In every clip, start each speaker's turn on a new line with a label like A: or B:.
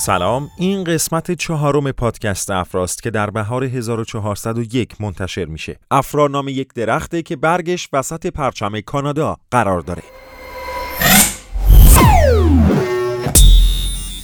A: سلام. این قسمت چهارم پادکست افراست که در بهار 1401 منتشر میشه. افرا نام یک درخته که برگش وسط پرچم کانادا قرار داره.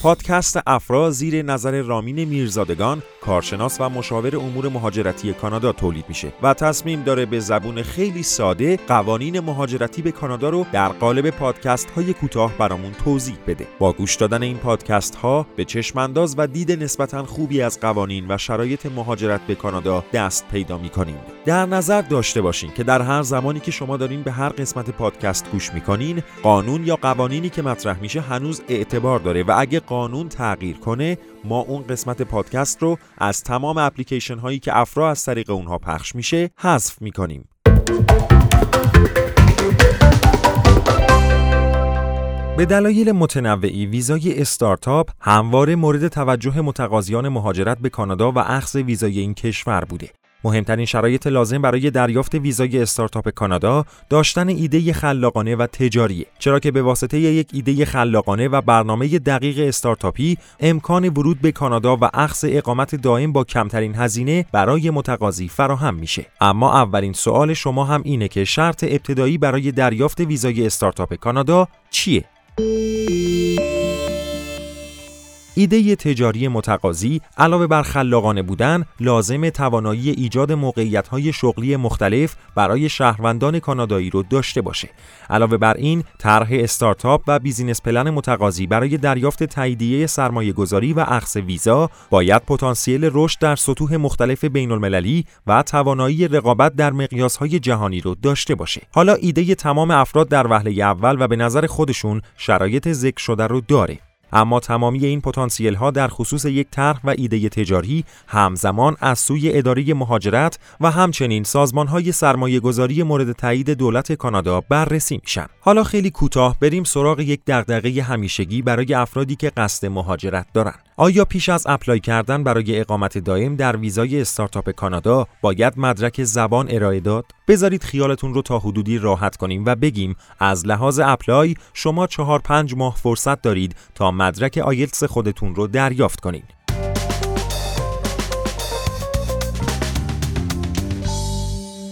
A: پادکست افرا زیر نظر رامین میرزادگان کارشناس و مشاور امور مهاجرتی کانادا تولید میشه و تصمیم داره به زبون خیلی ساده قوانین مهاجرتی به کانادا رو در قالب پادکست های کوتاه برامون توضیح بده. با گوش دادن این پادکست ها به چشمانداز و دید نسبتا خوبی از قوانین و شرایط مهاجرت به کانادا دست پیدا می‌کنیم. در نظر داشته باشین که در هر زمانی که شما دارین به هر قسمت پادکست گوش می‌کنین قانون یا قوانینی که مطرح میشه هنوز اعتبار داره و اگه قانون تغییر کنه ما اون قسمت پادکست رو از تمام اپلیکیشن هایی که افرا از طریق اونها پخش میشه حذف می‌کنیم. به دلایل متنوعی ویزای استارتاپ همواره مورد توجه متقاضیان مهاجرت به کانادا و اخذ ویزای این کشور بوده. مهمترین شرایط لازم برای دریافت ویزای استارتاپ کانادا داشتن ایده خلاقانه و تجاریه. چرا که به واسطه یک ایده خلاقانه و برنامه دقیق استارتاپی امکان ورود به کانادا و اخذ اقامت دائم با کمترین هزینه برای متقاضی فراهم میشه. اما اولین سوال شما هم اینه که شرط ابتدایی برای دریافت ویزای استارتاپ کانادا چیه؟ ایده تجاری متقاضی علاوه بر خلاقانه بودن لازم توانایی ایجاد موقعیت‌های شغلی مختلف برای شهروندان کانادایی رو داشته باشه. علاوه بر این طرح استارتاپ و بیزینس پلن متقاضی برای دریافت تاییدیه سرمایه گذاری و اخذ ویزا باید پتانسیل رشد در سطوح مختلف بین المللی و توانایی رقابت در مقیاس‌های جهانی رو داشته باشه. حالا ایده تمام افراد در وهله اول و به نظر خودشون شرایط ذکر شده رو داره. اما تمامی این پتانسیل ها در خصوص یک طرح و ایده تجاری همزمان از سوی اداره مهاجرت و همچنین سازمان های سرمایه گذاری مورد تایید دولت کانادا بررسی میشن. حالا خیلی کوتاه بریم سراغ یک دغدغه همیشگی برای افرادی که قصد مهاجرت دارن. آیا پیش از apply کردن برای اقامت دائم در ویزای استارتاپ کانادا باید مدرک زبان ارائه داد؟ بذارید خیالتون رو تا حدودی راحت کنیم و بگیم از لحاظ apply شما چهار پنج ماه فرصت دارید تا مدرک آیلتس خودتون رو دریافت کنید.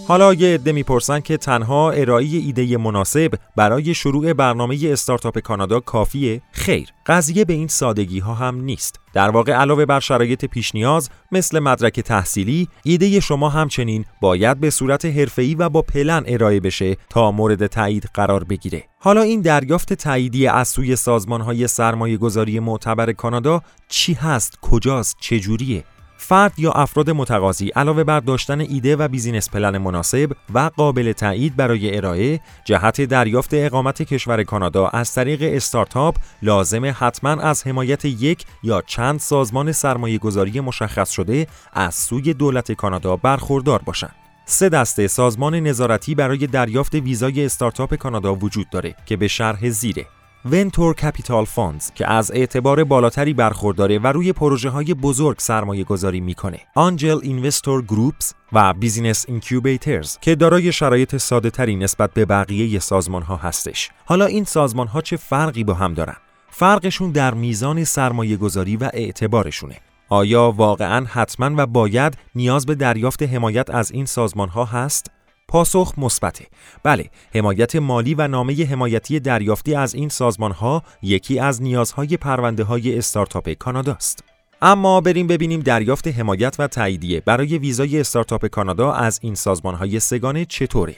A: حالا یه عده می‌پرسن که تنها ارائه ایده مناسب برای شروع برنامه استارتاپ کانادا کافیه؟ خیر، قضیه به این سادگی ها هم نیست. در واقع علاوه بر شرایط پیش نیاز مثل مدرک تحصیلی، ایده شما همچنین باید به صورت حرفه‌ای و با پلن ارائه بشه تا مورد تایید قرار بگیره. حالا این دریافت تاییدی از سوی سازمان‌های سرمایه گذاری معتبر کانادا چی هست؟ کجاست؟ چجوریه؟ فرد یا افراد متقاضی علاوه بر داشتن ایده و business plan مناسب و قابل تایید برای ارائه جهت دریافت اقامت کشور کانادا از طریق استارتاپ لازم حتما از حمایت یک یا چند سازمان سرمایه گذاری مشخص شده از سوی دولت کانادا برخوردار باشند. سه دسته سازمان نظارتی برای دریافت ویزای استارتاپ کانادا وجود داره که به شرح زیره venture capital funds که از اعتبار بالاتری برخورداره و روی پروژه های بزرگ سرمایه گذاری می‌کنه. angel investor groups و business incubators که دارای شرایط ساده تری نسبت به بقیه سازمان ها هستش. حالا این سازمان ها چه فرقی با هم دارن؟ فرقشون در میزان سرمایه گذاری و اعتبارشونه. آیا واقعا حتما و باید نیاز به دریافت حمایت از این سازمان ها هست؟ پاسخ مثبته. بله، حمایت مالی و نامه حمایتی دریافتی از این سازمان ها یکی از نیازهای پرونده های استارتاپ کانادا است. اما بریم ببینیم دریافت حمایت و تاییدیه برای ویزای استارتاپ کانادا از این سازمان های سگانه چطوره؟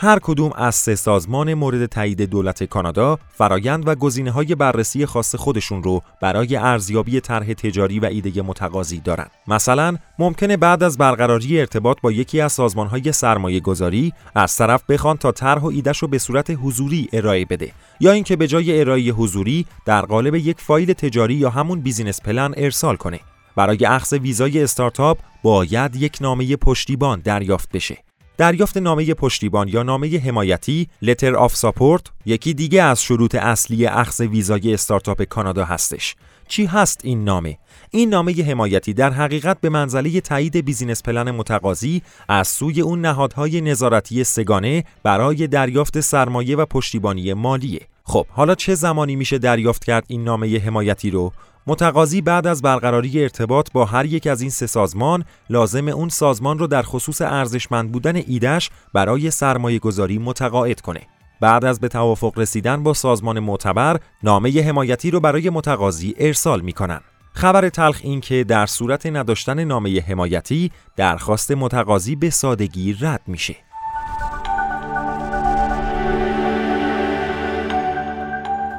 A: هر کدوم از سه سازمان مورد تایید دولت کانادا فرایند و گزینه های بررسی خاص خودشون رو برای ارزیابی طرح تجاری و ایده متقاضی دارن. مثلا ممکنه بعد از برقراری ارتباط با یکی از سازمان های سرمایه گذاری از طرف بخوان تا طرح و ایدهش رو به صورت حضوری ارائه بده یا اینکه به جای ارائه حضوری در قالب یک فایل تجاری یا همون business plan ارسال کنه. برای اخذ ویزای استارتاپ باید یک نامه پشتیبان دریافت بشه. دریافت نامه پشتیبان یا نامه حمایتی letter of support یکی دیگه از شروط اصلی اخذ ویزای استارتاپ کانادا هستش. چی هست این نامه؟ این نامه حمایتی در حقیقت به منزله تایید business plan متقاضی از سوی اون نهادهای نظارتی سه‌گانه برای دریافت سرمایه و پشتیبانی مالیه. خب حالا چه زمانی میشه دریافت کرد این نامه حمایتی رو؟ متقاضی بعد از برقراری ارتباط با هر یک از این سه سازمان لازم اون سازمان رو در خصوص ارزشمند بودن ایدش برای سرمایه گذاری متقاعد کنه. بعد از به توافق رسیدن با سازمان معتبر نامه حمایتی رو برای متقاضی ارسال می‌کنن. خبر تلخ این که در صورت نداشتن نامه حمایتی درخواست متقاضی به سادگی رد میشه.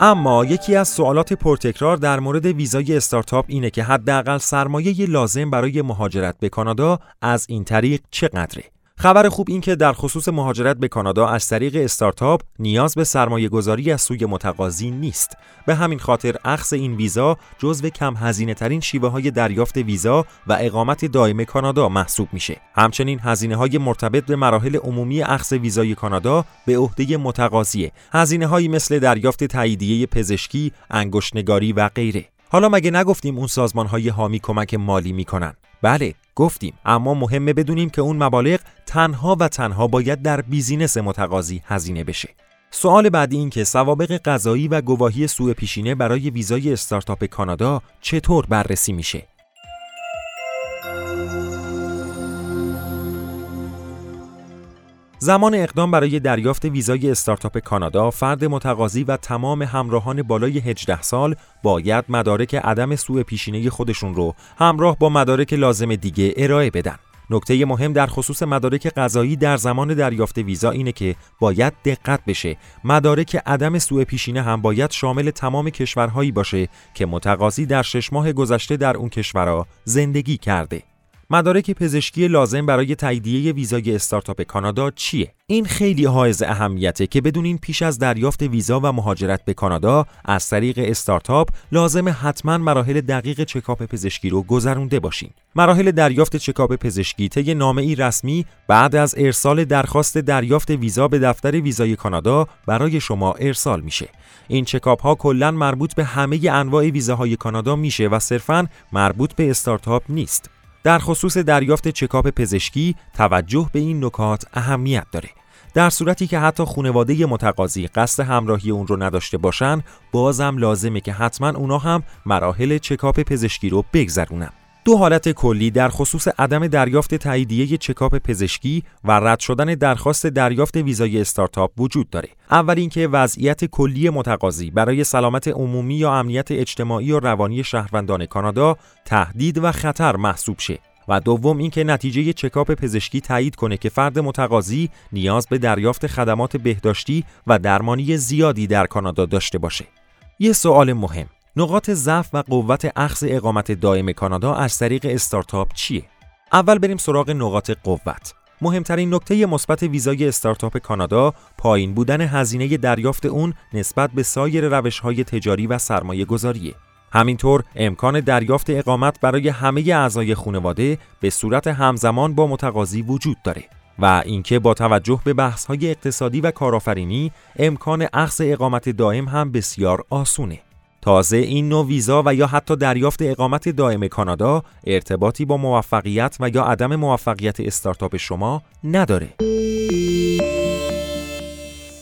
A: اما یکی از سوالات پرتکرار در مورد ویزای استارتاپ اینه که حداقل سرمایه لازم برای مهاجرت به کانادا از این طریق چقدره؟ خبر خوب این که در خصوص مهاجرت به کانادا از طریق استارتاپ نیاز به سرمایه گذاری از سوی متقاضی نیست. به همین خاطر اخذ این ویزا جزو کم هزینه ترین شیوه های دریافت ویزا و اقامت دائم کانادا محسوب میشه. همچنین هزینه های مرتبط به مراحل عمومی اخذ ویزای کانادا به عهده متقاضیه. هزینه هایی مثل دریافت تاییدیه پزشکی، انگشتنگاری و غیره. حالا مگه نگفتیم اون سازمان های حامی کمک مالی می‌کنن؟ بله گفتیم. اما مهمه بدونیم که اون مبالغ تنها و تنها باید در بیزینس متقاضی هزینه بشه. سوال بعدی این که سوابق قضایی و گواهی سوء پیشینه برای ویزای استارتاپ کانادا چطور بررسی میشه؟ زمان اقدام برای دریافت ویزای استارتاپ کانادا فرد متقاضی و تمام همراهان بالای 18 سال باید مدارک عدم سوء پیشینه خودشون رو همراه با مدارک لازم دیگه ارائه بدن. نکته مهم در خصوص مدارک غذایی در زمان دریافت ویزا اینه که باید دقت بشه مدارک عدم سوء پیشینه هم باید شامل تمام کشورهایی باشه که متقاضی در شش ماه گذشته در اون کشورها زندگی کرده مدارک پزشکی لازم برای تاییدیه ویزای استارتاپ کانادا چیه؟ این خیلی حائز اهمیته که بدونین پیش از دریافت ویزا و مهاجرت به کانادا از طریق استارتاپ لازم حتما مراحل دقیق چکاپ پزشکی رو گذرونده باشین. مراحل دریافت چکاپ پزشکی طی نامه ای رسمی بعد از ارسال درخواست دریافت ویزا به دفتر ویزای کانادا برای شما ارسال میشه. این چکاپ ها کلا مربوط به همه انواع ویزاهای کانادا میشه و صرفا مربوط به استارتاپ نیست. در خصوص دریافت چکاپ پزشکی توجه به این نکات اهمیت داره. در صورتی که حتی خانواده متقاضی قصد همراهی اون رو نداشته باشن بازم لازمه که حتما اونا هم مراحل چکاپ پزشکی رو بگذرونن دو حالت کلی در خصوص عدم دریافت تاییدیه چکاپ پزشکی و رد شدن درخواست دریافت ویزای استارتاپ وجود داره. اول اینکه وضعیت کلی متقاضی برای سلامت عمومی یا امنیت اجتماعی و روانی شهروندان کانادا تهدید و خطر محسوب شه. و دوم اینکه نتیجه چکاپ پزشکی تایید کنه که فرد متقاضی نیاز به دریافت خدمات بهداشتی و درمانی زیادی در کانادا داشته باشه. یه سوال مهم نقاط ضعف و قوت اخذ اقامت دائم کانادا از طریق استارتاپ چیه؟ اول بریم سراغ نقاط قوت. مهمترین نکته مثبت ویزای استارتاپ کانادا پایین بودن هزینه دریافت اون نسبت به سایر روش‌های تجاری و سرمایه گذاریه. همینطور امکان دریافت اقامت برای همه اعضای خانواده به صورت همزمان با متقاضی وجود داره و اینکه با توجه به بحث‌های اقتصادی و کارآفرینی امکان اخذ اقامت دائم هم بسیار آسونه. تازه این نوع ویزا و یا حتی دریافت اقامت دائم کانادا ارتباطی با موفقیت و یا عدم موفقیت استارتاپ شما نداره.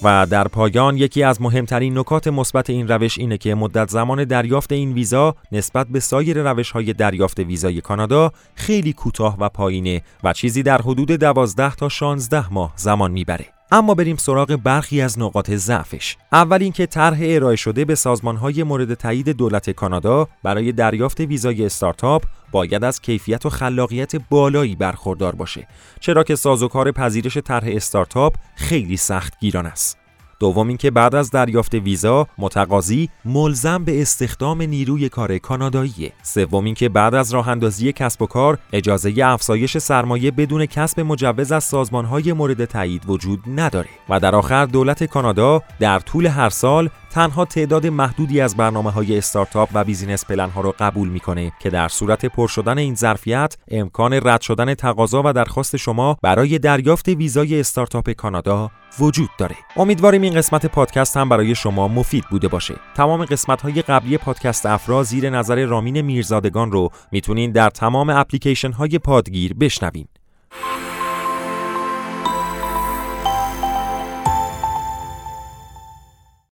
A: و در پایان یکی از مهمترین نکات مثبت این روش اینه که مدت زمان دریافت این ویزا نسبت به سایر روش های دریافت ویزای کانادا خیلی کوتاه و پایینه و چیزی در حدود 12 تا 16 ماه زمان می‌بره. اما بریم سراغ برخی از نقاط ضعفش. اول اینکه طرح ارائه شده به سازمانهای مورد تایید دولت کانادا برای دریافت ویزای استارتاپ باید از کیفیت و خلاقیت بالایی برخوردار باشه چرا که سازوکار پذیرش طرح استارتاپ خیلی سخت گیرانه است. دوم اینکه بعد از دریافت ویزا متقاضی ملزم به استخدام نیروی کار کانادایی. سوم اینکه بعد از راه اندازی کسب و کار اجازه افزایش سرمایه بدون کسب مجوز از سازمانهای مورد تایید وجود نداره و در آخر دولت کانادا در طول هر سال تنها تعداد محدودی از برنامه های استارتاپ و business plan ها را قبول می‌کنه که در صورت پر شدن این ظرفیت امکان رد شدن تقاضا و درخواست شما برای دریافت ویزای استارتاپ کانادا وجود داره. امیدواریم این قسمت پادکست هم برای شما مفید بوده باشه. تمام قسمت های قبلی پادکست افرا زیر نظر رامین میرزادگان رو می‌تونین در تمام اپلیکیشن های پادگیر بشنوین.